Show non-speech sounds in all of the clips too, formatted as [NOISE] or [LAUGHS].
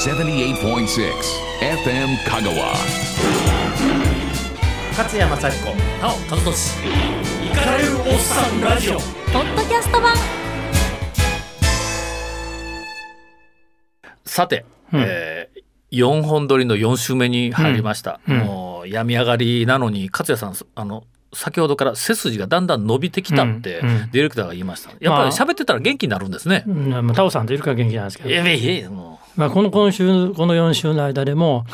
78.6 FM Kagawa. 勝山幸子なお和俊。イカれるおっさんラジオ。ポッドキャスト版。さて、えー4本撮りの4週目に入りました、もう病み上がりなのに勝也さんあの先ほどから背筋がだんだん伸びてきたって、うんうん。ディレクターが言いました。やっぱり喋ってたら元気になるんですね、うんまあタオさんといるから元気なんですけど、いやいやいやもまあ、この今週この4週の間でも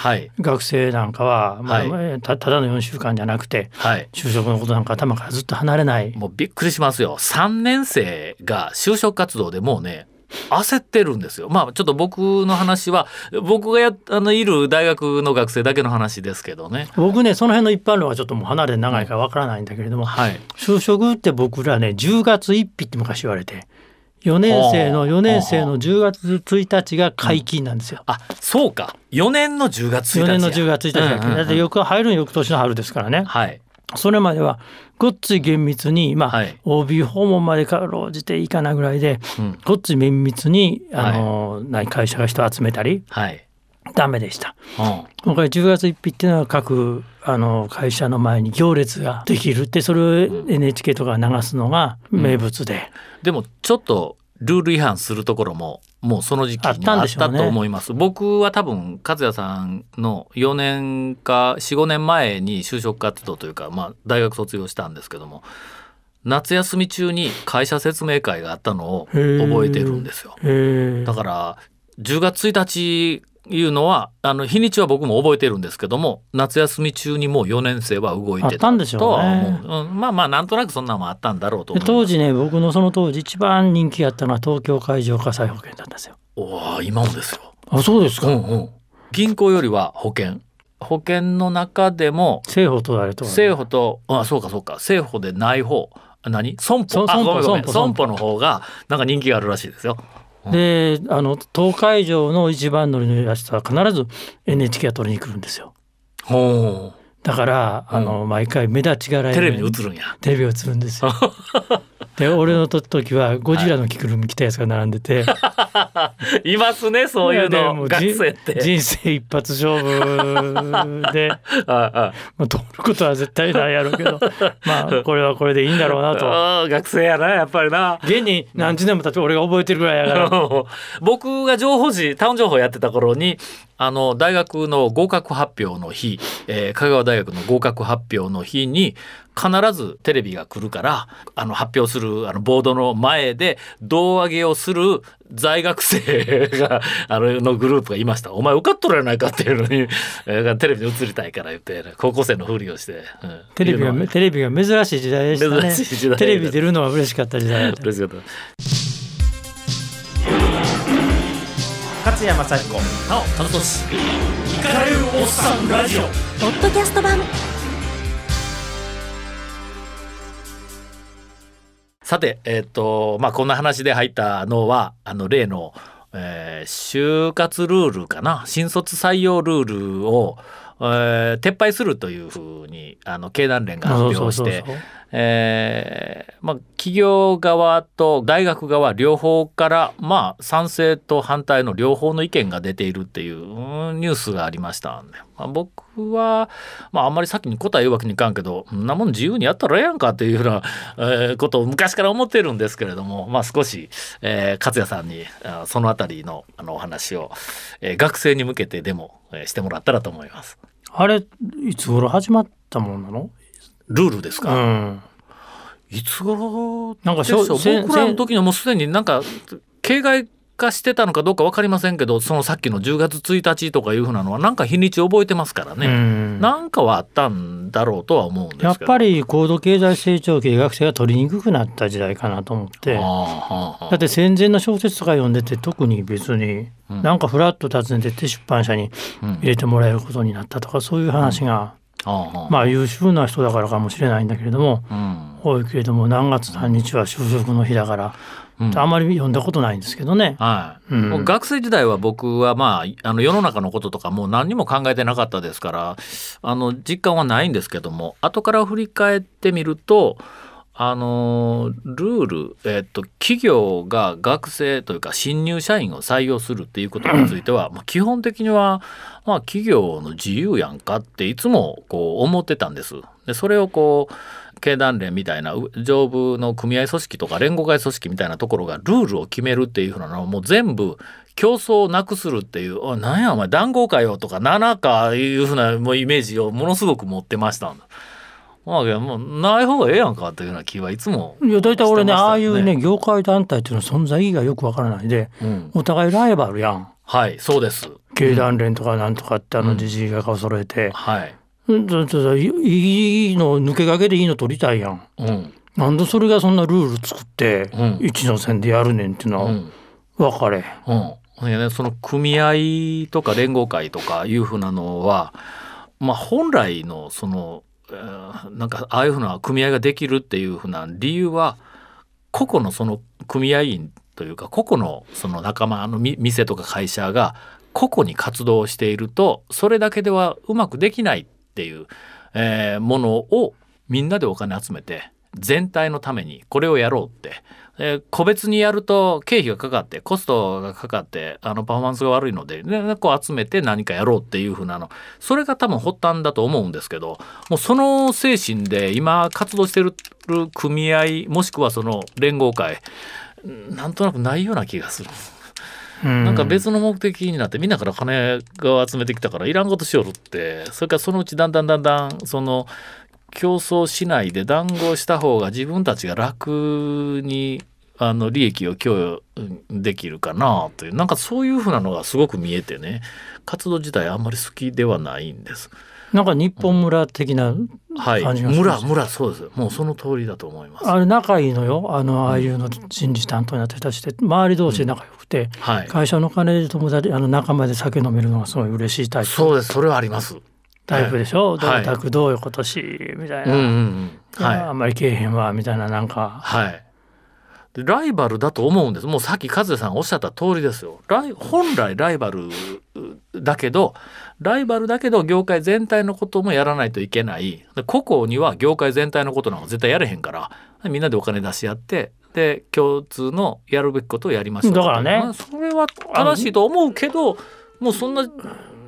学生なんかは、まあたただの4週間じゃなくてはい。就職のことなんか頭からずっと離れない。もうびっくりしますよ。3年生が就職活動でもうね焦ってるんですよ。まあちょっと僕の話は僕がやあのいる大学の学生だけの話ですけどね。僕ねその辺の一般論はちょっともう離れて長いからわからないんだけれども、はい。就職って僕らね10月1日って昔言われて4年生のはあ4年生の10月1日が解禁なんですよ。あそうか。4年の10月1日4や年の10月1日だってよく入るの翌年の春ですからね。はいそれまではごっつい厳密に、まあはい。OB 訪問までかろうじていいかなぐらいで、うん。ごっつい綿密にあの、何会社が人を集めたりはい。ダメでした。うん。今回10月1日っていうのは各あの会社の前に行列ができるってそれを NHK とかが流すのが名物で、でもちょっとルール違反するところももうその時期にあったと思います。僕は多分和也さんの4年か45年前に就職活動というか、まあ、大学卒業したんですけども夏休み中に会社説明会があったのを覚えてるんですよ。だから10月1日いうのはあの日にちは僕も覚えてるんですけども夏休み中にもう4年生は動いてたんでしょとは思う、うん、まあまあなんとなくそんなのもあったんだろうと当時ね僕のその当時一番人気やったのは東京海上火災保険だったんですよ。おー今もですよ。あそうですか、うんうん、銀行よりは保険。保険の中でも政府とあれとは政府とあそうかそうか。政府でない方。あ何損保損保。損保の方がなんか人気があるらしいですよ。であの東海上の一番乗りのやつは必ず NHK が取りに来るんですよ。ほだからあの、毎回目立ちがらいうテレビに映るんや。テレビを映るんですよ。[LAUGHS] で俺のと時はゴジラの着ぐるみ着たやつが並んでて、[LAUGHS] いますねそういうでの学もじ生って。人生一発勝負で、[LAUGHS] あまあ、通ることは絶対ないやろうけどまあこれはこれでいいんだろうあなと。学生やなやっぱりな。現に何十年も経って俺が覚えてるぐらいやから。僕が情報誌タウン情報やってた頃にあの大学の合格発表の日、えー香川大学の合格発表の日に必ずテレビが来るからあの発表するあのボードの前で胴上げをする在学生が [LAUGHS] あののグループがいました「お前受かっとるやないか」っていうのに、[LAUGHS] えーテレビに映りたいから言って、高校生のふりをして、うん。テレビがテレビが珍しい時代でしたね。珍しい時代テレビ出るのは嬉しかった時代だった。嬉しかった勝山幸子なお和俊イカれるおっさんラジオ。ポッドキャスト版。さて、えっ、と、まあ、こんな話で入ったのは、あの、例の、えー就活ルールかな、新卒採用ルールを、えー撤廃するというふうに、あの、経団連が発表してそうそうそうそう、えーまあ、企業側と大学側両方から、まあ、賛成と反対の両方の意見が出ているっていうニュースがありましたんで、まあ、僕は、まあ、あんまり先に答え言うわけにいかんけどんなもん自由にやったらええやんかっていうような、えーことを昔から思ってるんですけれども、まあ、少し、えー勝也さんにそのあたりのあのお話を、えー学生に向けてでも、えーしてもらったらと思います。あれいつ頃始まったもんなの？ルールですか、うん。いつ頃なんか僕らの時にはもうすでになんか形骸化してたのかどうか分かりませんけどそのさっきの10月1日とかいうふうなのはなんか日にち覚えてますからね、うん。なんかはあったんだろうとは思うんですけど。やっぱり高度経済成長期で学生が取りにくくなった時代かなと思って。だって戦前の小説とか読んでて特に別にうん。なんかフラッと訪ねてって出版社に入れてもらえることになったとかそういう話がああはあまあ優秀な人だからかもしれないんだけれどもうん。多いけれども何月何日は就職の日だからうん。あんまり読んだことないんですけどね。はい、うん。学生時代は僕はまああの世の中のこととかもう何にも考えてなかったですからあの実感はないんですけども後から振り返ってみるとあのルール、えっと、企業が学生というか新入社員を採用するっていうことについては、まあ、基本的には、まあ、企業の自由やんかっていつもこう思ってたんです。でそれをこう経団連みたいな上部の組合組織とか連合会組織みたいなところがルールを決めるっていうふうなのをもう全部競争をなくするっていう「おいなんやお前談合かよ」とか「7か」いうふうなもうイメージをものすごく持ってました。まあ、もうない方がええやんかというような気はいつもいや大体俺ねああいうね業界団体っていうの存在意義がよくわからないでうん、お互いライバルやんはいそうです。経団連とかなんとかってあのじじいが顔揃えて、はい。うん、だってさいいいの抜け駆けでいいの取りたいやん。うん。なんでそれがそんなルール作ってうん。一の線でやるねんっていうのはうん。分かれ、うん、いやね、その組合とか連合会とかいうふうなのは、まあ、本来のその、えーなんかああいうふうな組合ができるっていうふうな理由は個々のその組合員というか個々のその仲間の店とか会社が個々に活動しているとそれだけではうまくできないっていう、えものをみんなでお金集めて全体のためにこれをやろうって、個別にやると経費がかかってコストがかかってあのパフォーマンスが悪いので、ね、こう集めて何かやろうっていうふうなの。それが多分発端だと思うんですけどもうその精神で今活動してる組合もしくはその連合会なんとなくないような気がする。うんなんか別の目的になってみんなから金が集めてきたからいらんことしよるってそれからそのうちだんだんだんだんその競争しないで談合した方が自分たちが楽にあの利益を供与できるかなというなんかそういうふうなのがすごく見えてね活動自体あんまり好きではないんです。なんか日本村的なはい、感じがす。る村村そうです。もうその通りだと思います。あれ仲いいのよ。あのああいうの人事担当になってたちって。周り同士で仲良くて、はい、会社の金で友達あの仲間で酒飲めるのがすごい嬉しいタイプ。そうです。それはあります。タイプでしょ「はい。どうたくどうよ今年」みたいな、うんうんうん、はい。あんまりけえへんわみたいななんか。はい。でライバルだと思うんです。もうさっき和也さんがおっしゃった通りですよ。本来ライバルだけど、ライバルだけど業界全体のこともやらないといけない。で個々には業界全体のことなんか絶対やれへんから、みんなでお金出し合って、で共通のやるべきことをやりましょうだからねまあそれは正しいと思うけど、もうそんな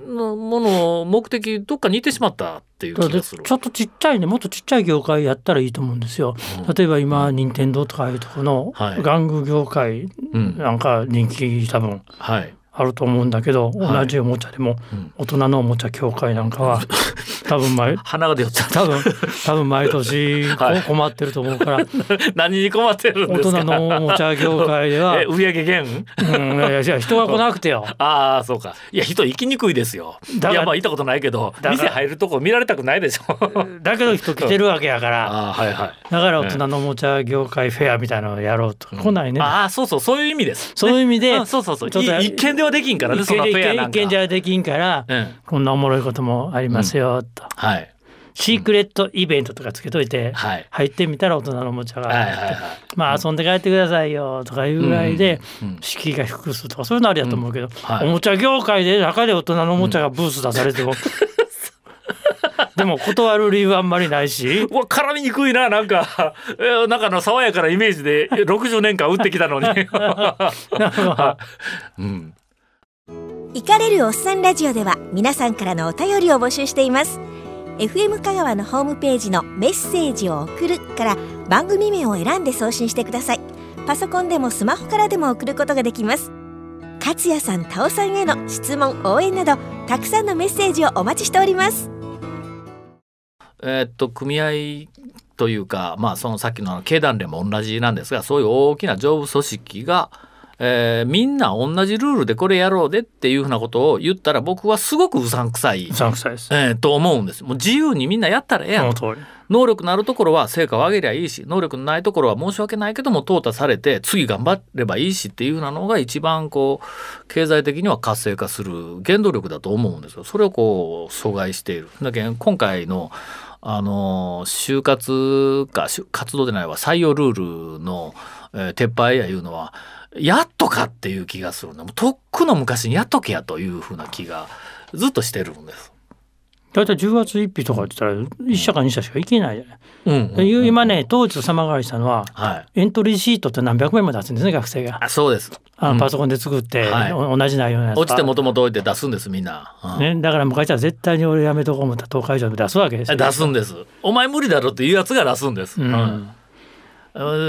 のもの目的どっかにいてしまったっていう。ちょっとちっちゃいねもっとちっちゃい業界やったらいいと思うんですよ。うん例えば今任天堂とかいうとこのはい玩具業界うん、なんか人気多分はい。あると思うんだけど、はい。同じおもちゃでもうん。大人のおもちゃ協会なんかは [LAUGHS] 多分毎鼻が出よっちゃった。多分多分毎年はい。困ってると思うから、[LAUGHS] 何に困ってるん大ですか？人のおもちゃ業界では [LAUGHS] え、売上減？うん、いやいや人が来なくてよ。ああそうか。いや人行きにくいですよ。いだからやまあ行ったことないけど店入るとこ見られたくないでしょ。だけど人来てるわけやから。ああはいはい。だから大人のおもちゃ業界フェアみたいなのをやろうと。来ないね。ああそうそうそういう意味です。そういう意味で、うんそうそうそう。ちょっとい一見ではできんからねそのフェアなんか。じゃできんから、うん。こんなおもろいこともありますよ、と。はい。シークレットイベントとかつけといて、はい。入ってみたら大人のおもちゃがまあ遊んで帰ってくださいよとかいうぐらいで、敷居が低くするとかそういうのありだと思うけど、はい。おもちゃ業界で中で大人のおもちゃがブース出されても、[LAUGHS] でも断る理由はあんまりないし。うわ絡みにくいななんか。[LAUGHS] えーなんかあの爽やかなイメージで60年間打ってきたのに。[LAUGHS] うんイカれるおっさんラジオでは皆さんからのお便りを募集しています。FM 香川のホームページのメッセージを送るから番組名を選んで送信してください。パソコンでもスマホからでも送ることができます。勝也さん、タオさんへの質問、応援などたくさんのメッセージをお待ちしております。えーっと組合というか、まあ、そのさっきのあの経団連も同じなんですがそういう大きな上部組織が、えーみんな同じルールでこれやろうでっていうふうなことを言ったら僕はすごくうさんくさい、うさんくさいです。えーと思うんですもう自由にみんなやったらええやん。能力のあるところは成果を上げりゃいいし能力のないところは申し訳ないけども淘汰されて次頑張ればいいしっていうふうなのが一番こう経済的には活性化する原動力だと思うんですよ。それをこう阻害している。だけど今回のあの就活か就活動でないわ採用ルールの、えー撤廃やいうのはやっとかっていう気がするのもうとっくの昔にやっとけやというふうな気がずっとしてるんです。大体10月1日とかって言ったら1社か2社しか行けないじゃない。うんで今ね当時と様変わりしたのははい。エントリーシートって何百名も出すんですね学生が。あそうです。あのパソコンで作って、はい。お同じ内容のやつ落ちてもともと置いて出すんですみんな、うん。ね、だから昔は絶対に俺やめとこう思ったら東海上で出すわけですよ。出すんです。お前無理だろっていうやつが出すんです、うん。うん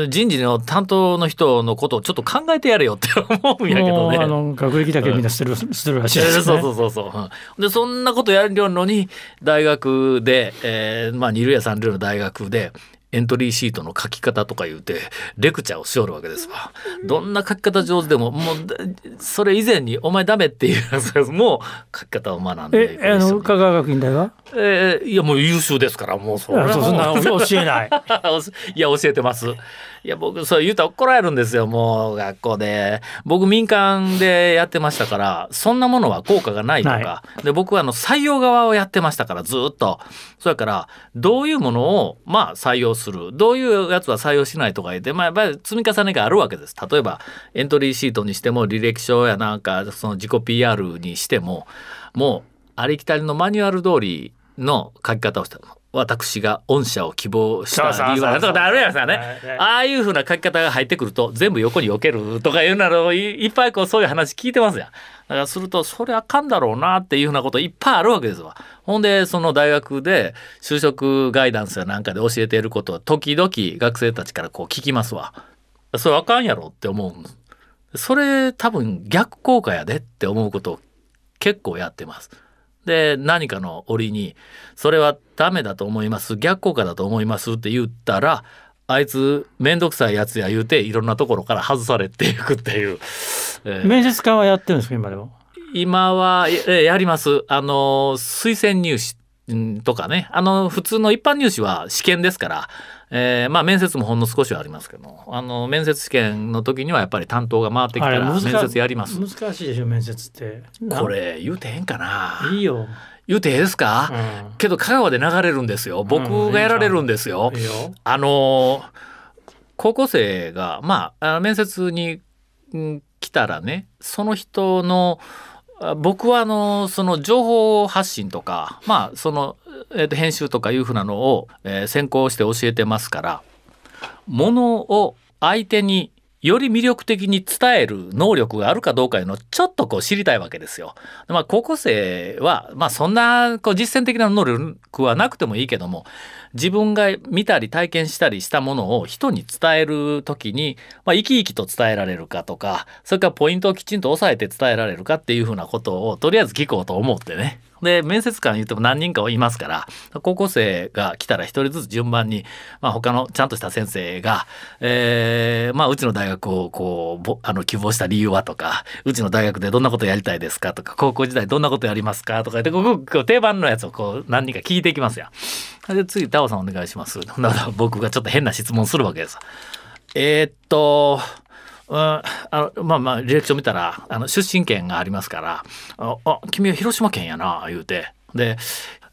人事の担当の人のことをちょっと考えてやれよって思うんやけどねあの学歴だけみんな捨てる、捨てるらしいですね。[LAUGHS] そうそうそうそう、うんでそんなことやるのに大学で、えーまあ、二類や三類の大学でエントリーシートの書き方とか言うてレクチャーをしよるわけですわ。どんな書き方上手でももうだそれ以前に「お前ダメ」っていうやつもう書き方を学んでえあの香川学院大は？えーいやもう優秀ですからもうそそんな教えない。[LAUGHS] いや教えてます。いや僕そう言うたら怒られるんですよもう学校で。僕民間でやってましたからそんなものは効果がないとか、で僕はあの採用側をやってましたからずっと。それからどういうものをまあ採用する。どういうやつは採用しないとか言ってまあやっぱり積み重ねがあるわけです。例えばエントリーシートにしても履歴書やなんかその自己 PR にしてももうありきたりのマニュアル通りの書き方をした私が御社を希望した理由はとかあるやんさねああいうふうな書き方が入ってくると全部横に避けるとかいうなのをいいっぱいこうそういう話聞いてますやん。だからするとそれあかんだろうなっていうふうなこといっぱいあるわけですわ。ほんでその大学で就職ガイダンスやなんかで教えていることを時々学生たちからこう聞きますわ。それあかんやろって思うんですそれ多分逆効果やでって思うことを結構やってます。で何かの折に「それはダメだと思います。逆効果だと思います」って言ったらあいつ面倒くさいやつや言うていろんなところから外されていくっていう、えー。面接官はやってるんですか今でも？今はえーやります。あの推薦入試うんとかね。あの普通の一般入試は試験ですから、えーまあ面接もほんの少しはありますけどあの面接試験の時にはやっぱり担当が回ってきたら面接やります。難しいでしょ面接って。これ言うてへんかな。いいよ。言うてええですか、うん。けど香川で流れるんですよ。僕がやられるんですよ、いいよ。あの高校生がまああの面接に、うん来たらねその人のあ僕はあのその情報発信とかまあその、えーと編集とかいうふうなのを、えー先行して教えてますからものを相手により魅力的に伝える能力があるかどうかいうのをちょっとこう知りたいわけですよ。まあ、高校生は、まあ、そんなこう実践的な能力はなくてもいいけども自分が見たり体験したりしたものを人に伝える時に、まあ、生き生きと伝えられるかとかそれからポイントをきちんと押さえて伝えられるかっていうふうなことをとりあえず聞こうと思ってね。で面接官言っても何人かはいますから高校生が来たら一人ずつ順番に、まあ、他のちゃんとした先生が、えーまあ、うちの大学をこうぼあの希望した理由はとかうちの大学でどんなことやりたいですかとか高校時代どんなことやりますかとか言ってこここ定番のやつをこう何人か聞いていきますよ。で次タオさんお願いします。僕がちょっと変な質問するわけです。えーっと、あのまあまあ履歴書見たらあの出身県がありますから「ああ君は広島県やな」言うてで、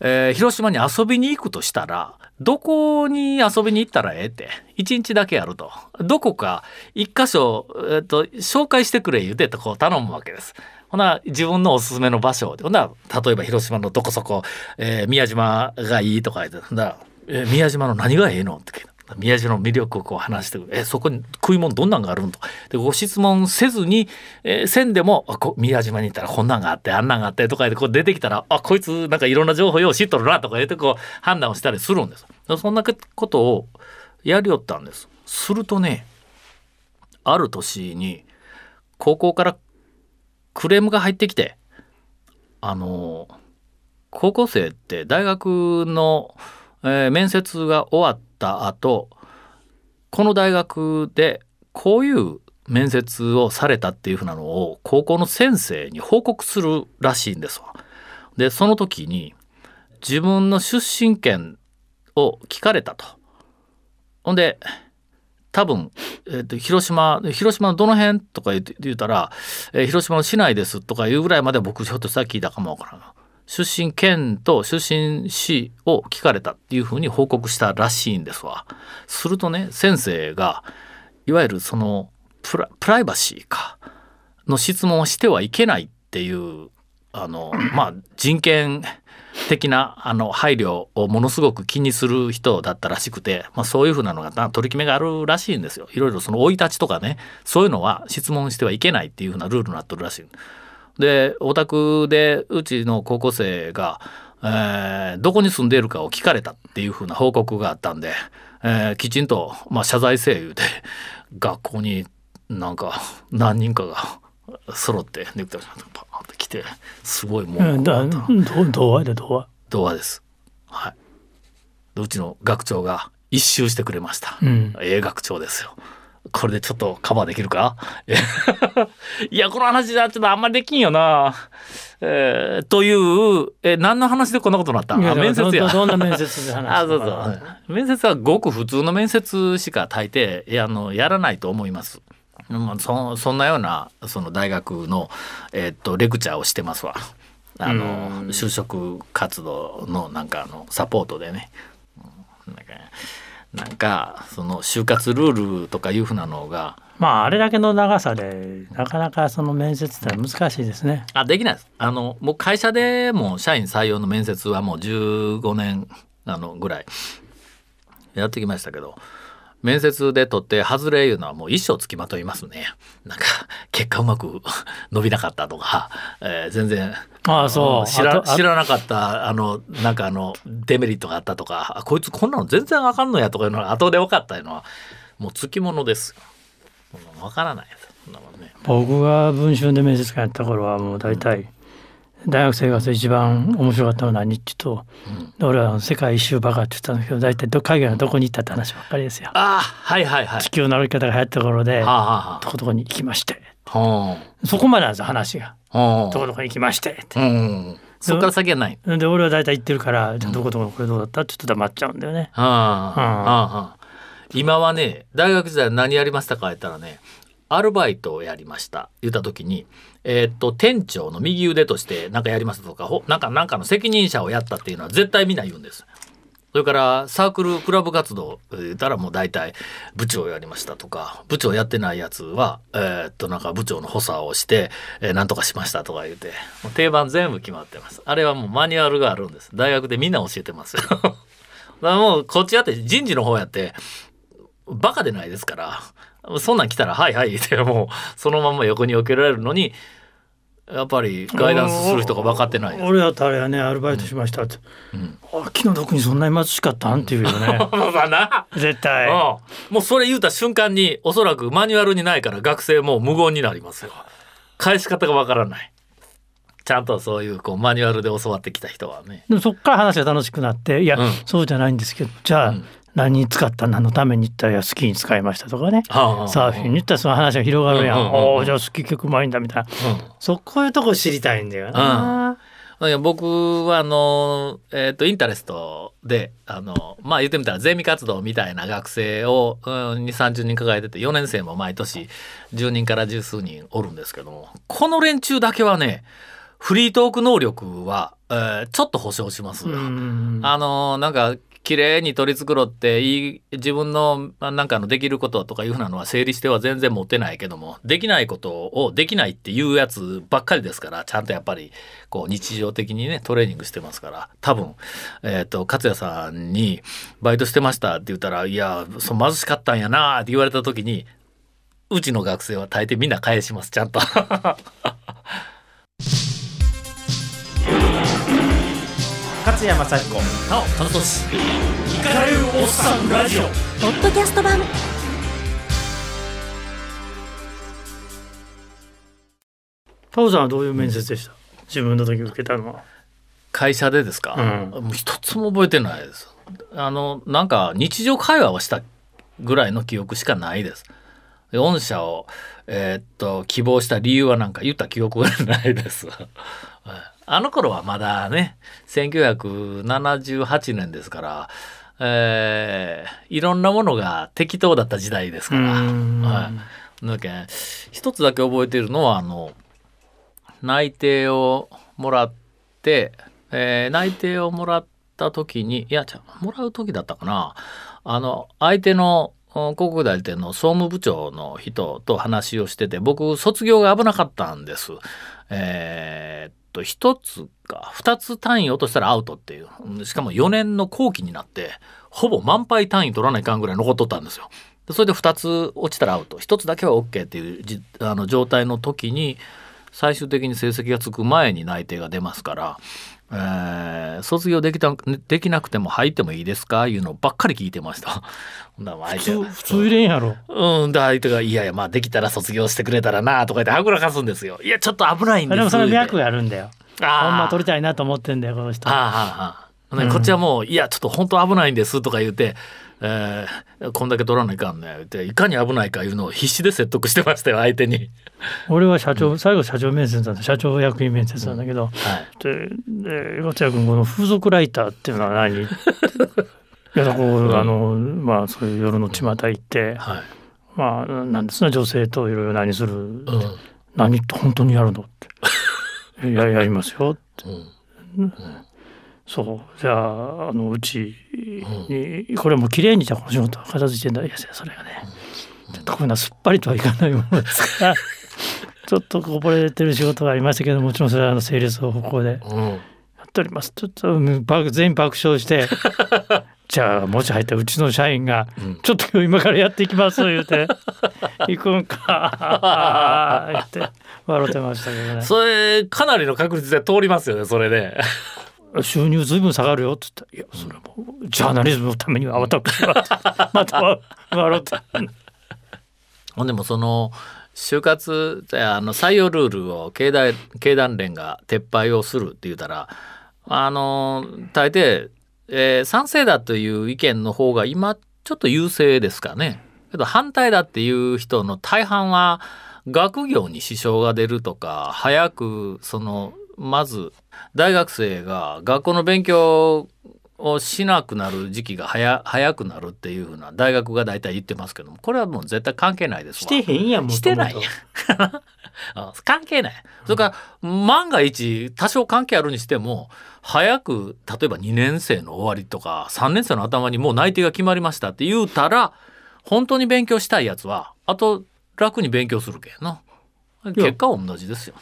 えー広島に遊びに行くとしたらどこに遊びに行ったらええって1日だけやるとどこか一箇所、えっと紹介してくれ言うてとこう頼むわけです。ほな自分のおすすめの場所でほな例えば広島のどこそこ、えー宮島がいいとか言ってほならえー宮島の何がええの?」って聞いた宮島の魅力をこう話してくる。えそこに食い物どんなんがあるんと。でご質問せずに、えーせんでもあこ宮島に行ったらこんなんがあってあんなんがあってとか言ってこう出てきたらあこいつなんかいろんな情報よ知っとるなとか言ってこう判断をしたりするんです。そんなことをやりよったんです。するとねある年に高校からクレームが入ってきてあの高校生って大学の、えー面接が終わった後この大学でこういう面接をされたっていうふうなのを高校の先生に報告するらしいんですわ。でその時に自分の出身県を聞かれたと。ほんで多分、えーと広島広島のどの辺とか言って言ったら、えー広島の市内ですとかいうぐらいまで僕ひょっとしたら聞いたかもわからん出身県と出身市を聞かれたっていうふうに報告したらしいんですわ。するとね先生がいわゆるそのプライバシーかの質問をしてはいけないっていうあのまあ人権的なあの配慮をものすごく気にする人だったらしくて、まあ、そういうふうなのが取り決めがあるらしいんですよ。いろいろその生い立ちとかねそういうのは質問してはいけないっていうふうなルールになってるらしい。でお宅でうちの高校生が、えーどこに住んでいるかを聞かれたっていうふうな報告があったんで、えーきちんと、まあ、謝罪せえ言うて学校になんか何人かが揃ってネクタイパーンって来てすごいもう、うんだど童話で童話童話です。はい。でうちの学長が一周してくれました。うんええ学長ですよ。これでちょっとカバーできるか？[LAUGHS] いや、この話じゃちょっとあんまりできんよな。えーという、え何の話でこんなことになった？あ面接や。どどんな面接で話 [LAUGHS] あそうそう面接はごく普通の面接しか大抵やあのやらないと思います。まあ、そそんなようなその大学の、えっとレクチャーをしてますわ。あの就職活動のなんかあのサポートでね。うんなんかなんかその就活ルールとかいうふうなのがまああれだけの長さでなかなかその面接って難しいですね。あできないですあのもう会社でも社員採用の面接はもう15年あのぐらいやってきましたけど面接で取って外れいうのはもう一生つきまといますねなんか結果うまく [LAUGHS] 伸びなかったとか、えー全然ああそう知ら知らなかったあのなんかあのデメリットがあったとかあこいつこんなの全然あかんのやとかいうのが後で分かったいうのはもうつきものですよ。もう分からないね。僕が文春で面接官やった頃はもう大体大学生活で一番面白かったのは何って言うと、俺は世界一周バカって言ったんだけど大体ど海外のどこに行ったって話ばっかりですよ。ああはいはいはい。地球の歩き方が流行った頃ではあ、はどこどこに行きましてあはあ。そこまでなんですよ話が。はあ。どこどこに行きましてって。うん。そっから先はない。で俺は大体行ってるからどこどここれどうだったってちょっと黙っちゃうんだよね。はあ、はあ、はあ。今はね、大学時代何やりましたか言ったらね、アルバイトをやりました。言った時に、えーっと、店長の右腕として何かやりましたとか、ほなんか、なんかの責任者をやったっていうのは絶対みんな言うんです。それからサークルクラブ活動言ったらもう大体部長やりましたとか部長やってないやつはえーっとなんか部長の補佐をして、えーなんとかしましたとか言ってもう定番全部決まってますあれはもうマニュアルがあるんです大学でみんな教えてますよ [LAUGHS] だからもうこっちやって人事の方やってバカでないですからそんなん来たら「はいはい」ってもうそのまんま横に避けられるのにやっぱりガイダンスする人が分かってない。俺だってあれはねアルバイトしましたって、あ気の毒にそんなに貧しかったんっていうよね。[LAUGHS] 絶対。うん。もうそれ言うた瞬間におそらくマニュアルにないから学生も無言になりますよ。返し方がわからない。ちゃんとそういうこうマニュアルで教わってきた人はね。でもそっから話が楽しくなっていや、うん。そうじゃないんですけどじゃあ、うん何に使った何のために言ったらスキーに使いましたとかね、はあサーフィンに言ったらその話が広がるやん、うんうんうんうん。おーじゃあスキー曲うまいんだみたいな。そこういうとこ知りたいんだよな、いや僕はあの、えっとインタレストであのまあ言ってみたらゼミ活動みたいな学生を、うん、2 3 0人抱えてて4年生も毎年10人から十数人おるんですけどもこの連中だけはねフリートーク能力は、えーちょっと保証します。あのなんか綺麗に取り繕っていい自分のなんかのできることとかいうふうなのは整理しては全然持てないけどもできないことをできないっていうやつばっかりですからちゃんとやっぱりこう日常的にねトレーニングしてますから多分、えー、と勝也さんに「バイトしてました」って言ったら「いやそ貧しかったんやな」って言われた時にうちの学生は大抵みんな返しますちゃんと。勝山幸子なお楽しイカれるおっさんラジオ。ポッドキャスト版。タオさんはどういう面接でした？自分の時受けたのは。会社でですか、うもう一つも覚えてないです。あのなんか日常会話をしたぐらいの記憶しかないです。で御社をえーっと希望した理由はなんか言った記憶がないです。はいあの頃はまだね1978年ですからえーいろんなものが適当だった時代ですから、うん。はい、だけん。一つだけ覚えてるのはあの内定をもらって、えー内定をもらった時にいやちゃうもらう時だったかな。あの相手のうん広告代理店の総務部長の人と話をしてて僕卒業が危なかったんです。えーっと1つか2つ単位落としたらアウトっていうしかも4年の後期になってほぼ満杯単位取らないかんぐらい残っとったんですよ。それで2つ落ちたらアウト1つだけは OK っていうじあの状態の時に最終的に成績がつく前に内定が出ますから、えー卒業できたできなくても入ってもいいですか？いうのばっかり聞いてました。[LAUGHS] 相普手普通入れんやろ。うん、で相手が「いやいやまあできたら卒業してくれたらな」とか言ってはぐらかすんですよ。いやちょっと危ないんです。でもその脈があるんだよ。あー。ほんま取りたいなと思ってんだよこの人。はあはあはあねこっちはもう「いやちょっと本当危ないんです」とか言うて、えーこんだけ取らないかんね」言っていかに危ないかいうのを必死で説得してましたよ相手に。俺は社長、最後社長面接だった社長役員面接なんだけど、はい。でで松谷君この風俗ライターっていうのは何？[LAUGHS] いやだこう、あのまあそういう夜の巷行って、はい。まあなんですね女性といろいろ何する、うん。何って本当にやるのって「[LAUGHS] いややりますよ」って。うんそう。じゃああのうちに、これもう綺麗にじゃあこの仕事は片付いてんだ。いやそれがね、ちょっとこういうのはすっぱりとはいかないものです。か [LAUGHS] らちょっとこぼれてる仕事がありましたけどもちろんそれはあの整列方向でうん。やっております。ちょっと全員爆笑して [LAUGHS] じゃあもし入ったうちの社員が、ちょっと今からやっていきます言うて [LAUGHS] 行くんか言って笑ってましたけどね。それかなりの確率で通りますよねそれで。収入ずいぶん下がるよって言ったら「いやそれはもうジャーナリズムのためには私は」また笑ってほんでもその就活あの採用ルールを経団経団連が撤廃をするって言ったらあの大抵、えー賛成だという意見の方が今ちょっと優勢ですかね。けど反対だっていう人の大半は学業に支障が出るとか早くそのまず大学生が学校の勉強をしなくなる時期が早早くなるっていうふうな大学が大体言ってますけどもこれはもう絶対関係ないですわ。してへんやんもともとしてない [LAUGHS] あ関係ない。それから万が一多少関係あるにしても早く例えば2年生の終わりとか3年生の頭にもう内定が決まりましたって言うたら本当に勉強したいやつはあと楽に勉強するけんな。結果は同じですよ。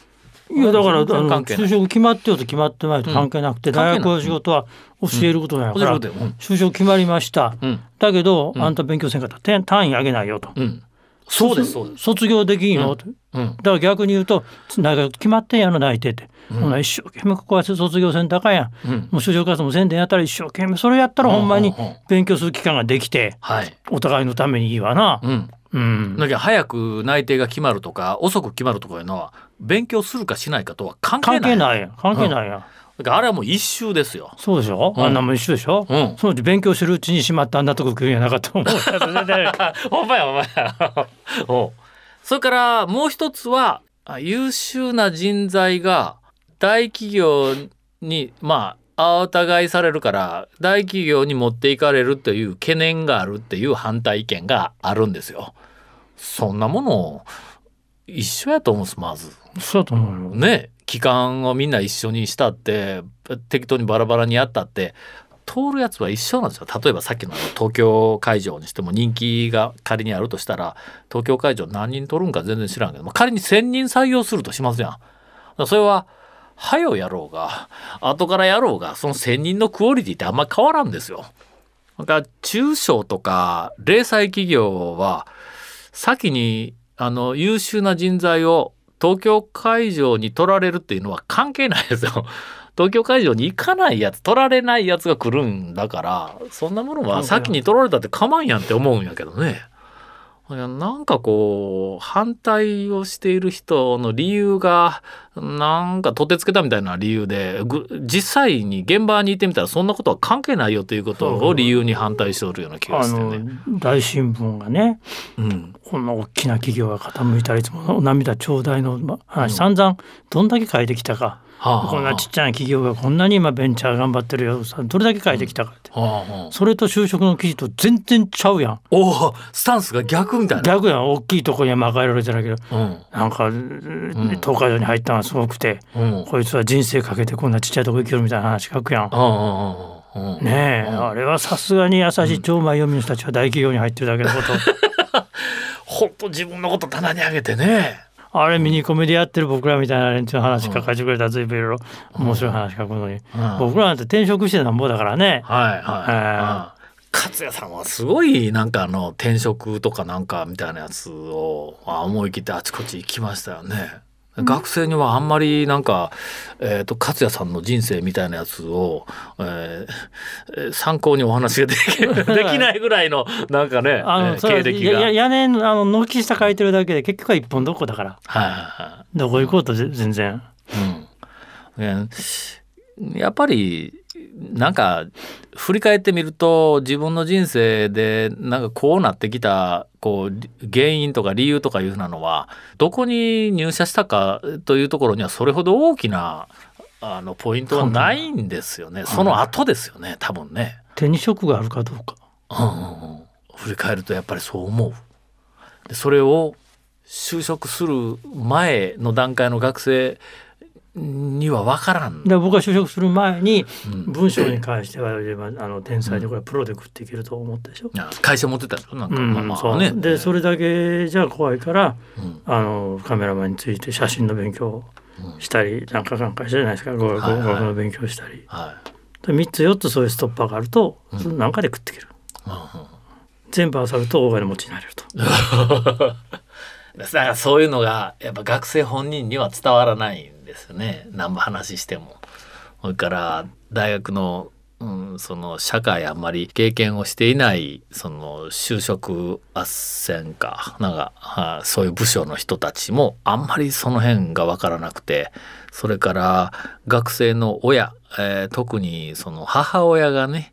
いやだからあの就職決まってようと決まってないと関係なくて、うん大学の仕事は教えることなんやから、うん。就職決まりました、うん。だけど、あんた勉強せんかった。ら点単位上げないよと、うん。そうですそうです。卒業できんよと、うん。だから逆に言うと大学決まってんやろ内定って、ほな一生懸命ここは卒業せんとあかんやん、うん。もう就職活動もせんでんやったら一生懸命それやったらほんまにうんうん。うん。勉強する期間ができてはい。お互いのためにいいわな。うん。うん。だけど早く内定が決まるとか遅く決まるとかいうのは勉強するかしないかとは関係ない。関係ない関係ないやん、だからあれはもう一周ですよ。そうでしょ、うんあんなもん一緒でしょ、うんそのうち勉強してるうちにしまったあんなとこ来るん [LAUGHS] やなかったと思うほんまやほんまや。おうそれからもう一つはあ優秀な人材が大企業にまあお互いされるから大企業に持っていかれるという懸念があるっていう反対意見があるんですよ。そんなもの一緒やと思うんですまず。そうだと思うよね期間をみんな一緒にしたって適当にバラバラにやったって通るやつは一緒なんですよ例えばさっきの東京会場にしても人気が仮にあるとしたら東京会場何人取るんか全然知らんけど、仮に1,000人採用するとしますやん。それは早よやろうが後からやろうがその1,000人のクオリティってあんま変わらんですよ。だから中小とか零細企業は先にあの優秀な人材を東京会場に取られるっていうのは関係ないですよ。[LAUGHS] 東京会場に行かないやつ取られないやつが来るんだからそんなものは先に取られたって構わんやんって思うんやけどね。なんかこう反対をしている人の理由がなんか取ってつけたみたいな理由でぐ実際に現場にいてみたらそんなことは関係ないよということを理由に反対しておるような気があしてね。の大新聞がねうん。こんな大きな企業が傾いたらいつも涙頂戴のま話、散々どんだけ書いてきたか、はあはあこんなちっちゃな企業がこんなに今ベンチャー頑張ってるよさどれだけ書いてきたかって、はあはあ。それと就職の記事と全然ちゃうやん。おおスタンスが逆みたいな。逆やん。大きいとこには任えられてるけど。うん。なんか、東海道に入ったのはすごくて、うん。こいつは人生かけてこんなちっちゃいとこ行けるみたいな話書くやん。うんうんうんうんねえ、あれはさすがに優しい超前読みの人たちは大企業に入ってるだけのこと。ほん。[LAUGHS] と自分のこと棚に上げてね。あれミニコメでやってる僕らみたいな連中の話書かせてくれたら随分いろいろ面白い話書くのに、僕らなんて転職してなんぼだからね。はいはい。えあ勝也さんはすごいなんかあの転職とかなんかみたいなやつをあ思い切ってあちこち行きましたよね。学生にはあんまりなんか、えー、と勝也さんの人生みたいなやつを、えーえー参考にお話ができ [LAUGHS] できないぐらいのなんかね、あの、経歴が。屋根のあの軒下書いてるだけで結局は一本どこだから。はいはどこ行こうとぜ全然。いうん。ねやっぱりなんか振り返ってみると自分の人生でなんかこうなってきたこう原因とか理由とかいうふうなのはどこに入社したかというところにはそれほど大きなあのポイントはないんですよね。その後ですよね多分ね。手に職があるかどうか。うんうんうん振り返るとやっぱりそう思う。でそれを就職する前の段階の学生には分からん。で僕が就職する前にうん。文章に関しては言えばあの天才でこれプロで食っていけると思ったでしょ？あ会社持ってたでしょ？なんか、うんまあまあね。でそれだけじゃ怖いからうん。あのカメラマンについて写真の勉強をしたりなんかなんかじゃないですか。語学はいはい。の勉強したり。はい。で3つ4つそういうストッパーがあるとうん。そのなんかで食っていける。うんうん。全部合わさると大金持ちになれると。[LAUGHS] だからそういうのがやっぱ学生本人には伝わらない。んですよね何も話しても。それから大学の、うん、その社会あんまり経験をしていないその就職斡旋かなんかそういう部署の人たちもあんまりその辺が分からなくてそれから学生の親、えー特にその母親がね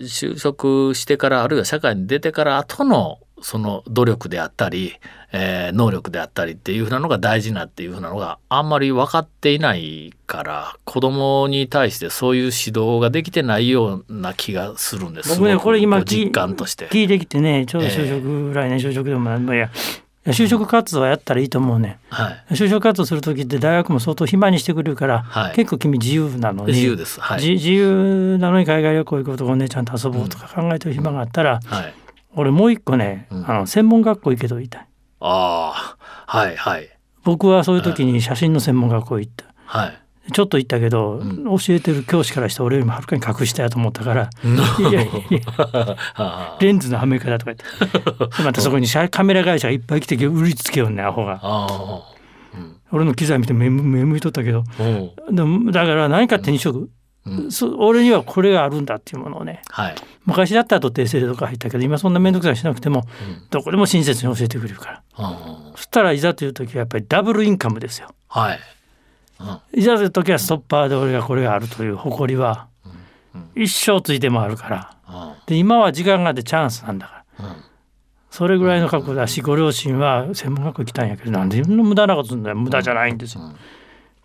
就職してからあるいは社会に出てから後のその努力であったり、えー能力であったりっていうふうなのが大事なっていうふうなのがあんまり分かっていないから子供に対してそういう指導ができてないような気がするんです。僕ねこれ今実感として。聞いてきてねちょうど就職、来年就職でもいいや就職活動はやったらいいと思うねはい、就職活動する時って大学も相当暇にしてくれるから、はい。結構君自由なのに自由です。はい、じ自由なのに海外旅行行くことお姉ちゃんと遊ぼうとか考えてる暇があったら、はい、俺もう一個ね、うん。あの専門学校行けと言いたい。ああはいはい。僕はそういう時に写真の専門学校行った。はい。ちょっと行ったけど、ん。教えてる教師からして俺よりもはるかに格下やと思ったから。[LAUGHS] いやいやレンズのはめ方とか言って。[LAUGHS] またそこに写カメラ会社がいっぱい来て売りつけよんねアホが。あ俺の機材見て目目向いとったけど。だから何か手に職、うんそ俺にはこれがあるんだっていうものをね。はい。昔だったらと訂正とか入ったけど今そんな面倒くさいしなくても、どこでも親切に教えてくれるから。うん。そしたらいざという時はやっぱりダブルインカムですよ。はい。いざという時はストッパーで俺がこれがあるという誇りは一生ついてもあるから。うん。で今は時間があってチャンスなんだから。うん。それぐらいの覚悟だしご両親は専門学校行きたいんやけどなんで無駄なことするんだよ。無駄じゃないんですよ。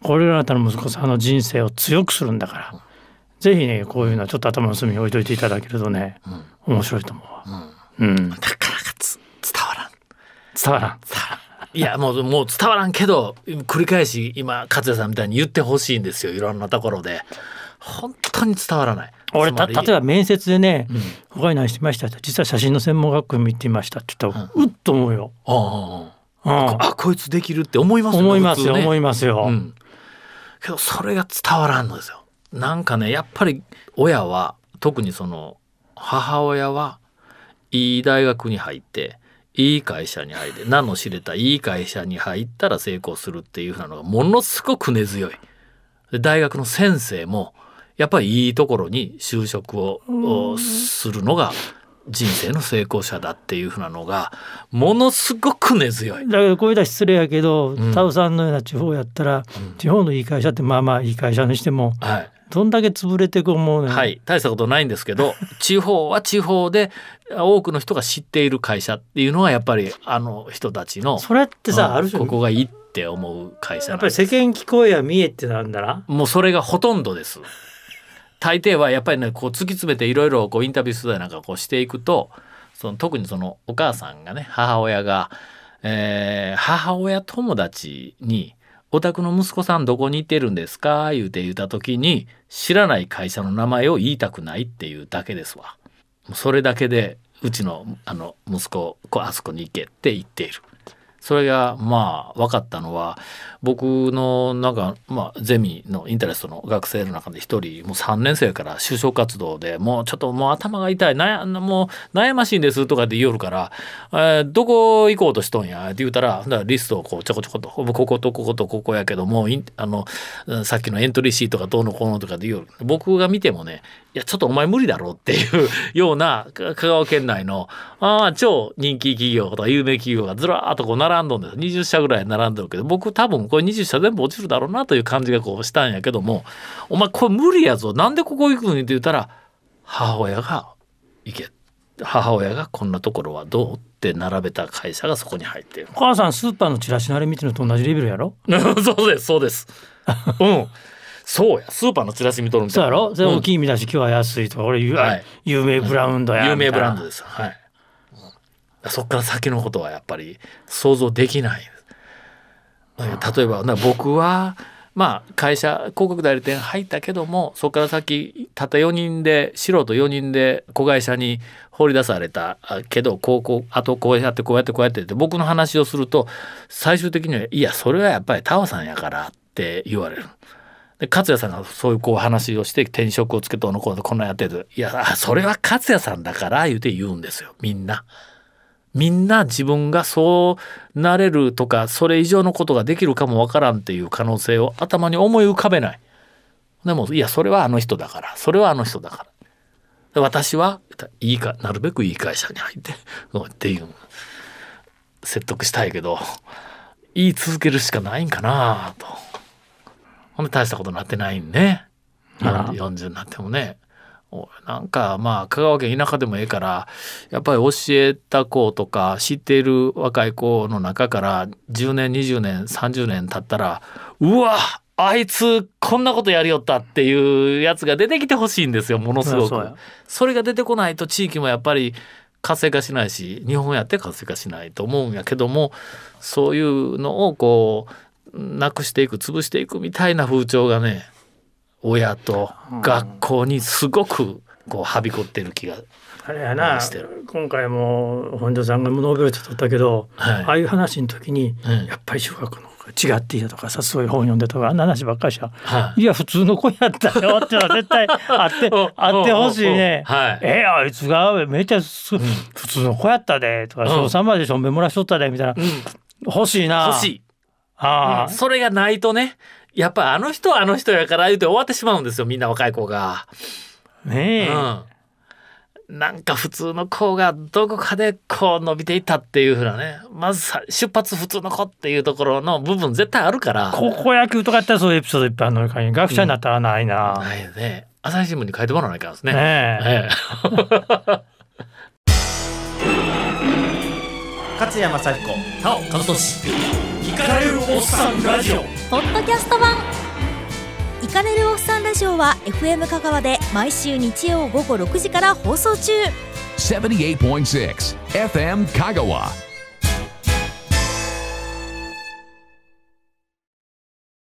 これがあなたの息子さんの人生を強くするんだからぜひねこういうのはちょっと頭の隅に置いといていただけるとね面白いと思うわ。うん、なかなかつ伝わらん。伝わらん。いやもうもう伝わらんけど繰り返し今勝也さんみたいに言ってほしいんですよ。いろんなところで。本当に伝わらない。俺例えば面接でね「他に何してました?」って実は写真の専門学校に行っていましたって言ったらうっと思うよ。あうん。ああこいつできるって思いますよ思いますよ、ね。思いますよ。うん、けどそれが伝わらんのですよなんかねやっぱり親は特にその母親はいい大学に入っていい会社に入って名の知れたいい会社に入ったら成功するっていうふうなのがものすごく根強い。で大学の先生もやっぱりいいところに就職ををするのが人生の成功者だっていうふうなのがものすごく根強い。だけどこういうのは失礼やけど、んタウさんのような地方やったら、地方のいい会社ってまあまあいい会社にしてもはいどんだけ潰れていく思うねんはい、大したことないんですけど [LAUGHS] 地方は地方で多くの人が知っている会社っていうのがやっぱりあの人たちのそれってさ、うんある種ここがいいって思う会社やっぱり世間聞こえや見えってなんだな。もうそれがほとんどです。大抵はやっぱりねこう突き詰めていろいろこうインタビュー取材なんかこうしていくとその特にそのお母さんがね母親が、えー母親友達に「お宅の息子さんどこに行ってるんですか?」言うて言った時に知らない会社の名前を言いたくないっていうだけですわ。それだけでうちのあの息子こあそこに行けって言っている。それがまあ分かったのは僕のなんかまあゼミのインタレストの学生の中で一人もう3年生から就職活動でもうちょっともう頭が痛い悩もう悩ましいんですとかって言おるから「えーどこ行こうとしとんや」って言うたらリストをこうちょこちょことこことこことここやけどもインあのさっきのエントリーシートがどうのこうのとかで言おる。僕が見てもねいやちょっとお前無理だろうっていうような香川県内のああ超人気企業とか有名企業がずらーっとこう並んどんです20社ぐらい並んでるけど僕多分これ20社全部落ちるだろうなという感じがこうしたんやけども「お前これ無理やぞなんでここ行くのに」って言ったら母親が行け母親がこんなところはどうって並べた会社がそこに入っている。お母さんスーパーのチラシのあれ見てるのと同じレベルやろ？そうですそうです。[LAUGHS] うん。そうやスーパーのチラシ見とるみたいな。そうやろ？大きい見出し今日は安いとか俺有,、はい有名ブラウンドや有名ブランドでです。はい。そっから先のことはやっぱり想像できない。例えばな僕はまあ会社広告代理店入ったけどもそこから先たった4人で素人4人で子会社に放り出されたあけどこうこうあとこうやってこうやってこうやってって僕の話をすると最終的にはいやそれはやっぱりタオさんやからって言われる。で勝也さんがそういうこう話をして転職をつけとのこうのこんなんやってるいやあそれは勝也さんだから言うて言うんですよみんな。みんな自分がそうなれるとかそれ以上のことができるかもわからんっていう可能性を頭に思い浮かべない。でもいやそれはあの人だからそれはあの人だから。で私はいいかなるべくいい会社に入ってうんっていう説得したいけど言い続けるしかないんかなと。ほんで大したことになってないんね。あら40になってもね。おなんかまあ香川県田舎でもええからやっぱり教えた子とか知っている若い子の中から10年20年30年経ったらうわあいつこんなことやりよったっていうやつが出てきてほしいんですよものすごく。それが出てこないと地域もやっぱり活性化しないし日本やって活性化しないと思うんやけどもそういうのをこうなくしていく潰していくみたいな風潮がね親と学校にすごくこうはびこってる気が、あれやなしてる。今回も本庄さんがノーベル賞取ったけど、はい。ああいう話の時に、うん。やっぱり中学の子が違っていたとかさすごい本読んでとかあんな話ばっかりしちゃはい。いや普通の子やったよってのは絶対あって [LAUGHS] あってほしいね。はい。えあいつがめっちゃす、普通の子やったでとか、うん。小三までしょんべん漏らしとったでみたいな、欲しいな。欲しい。ああ、それがないとねやっぱあの人はあの人やから言うて終わってしまうんですよみんな若い子が。ねえ、うん、なんか普通の子がどこかでこう伸びていったっていうふうなね。まずさ出発普通の子っていうところの部分絶対あるから。高校野球とかやったらそういうエピソードいっぱいあるのに学者になったらないな、ないね。朝日新聞に書いてもらわないからですね。ねええ勝山幸子え、なお和俊イカれるおっさんラジオ。ポッドキャスト版。イカれるおっさんラジオは FM 香川で毎週日曜午後6時から放送中。78.6 FM Kagawa.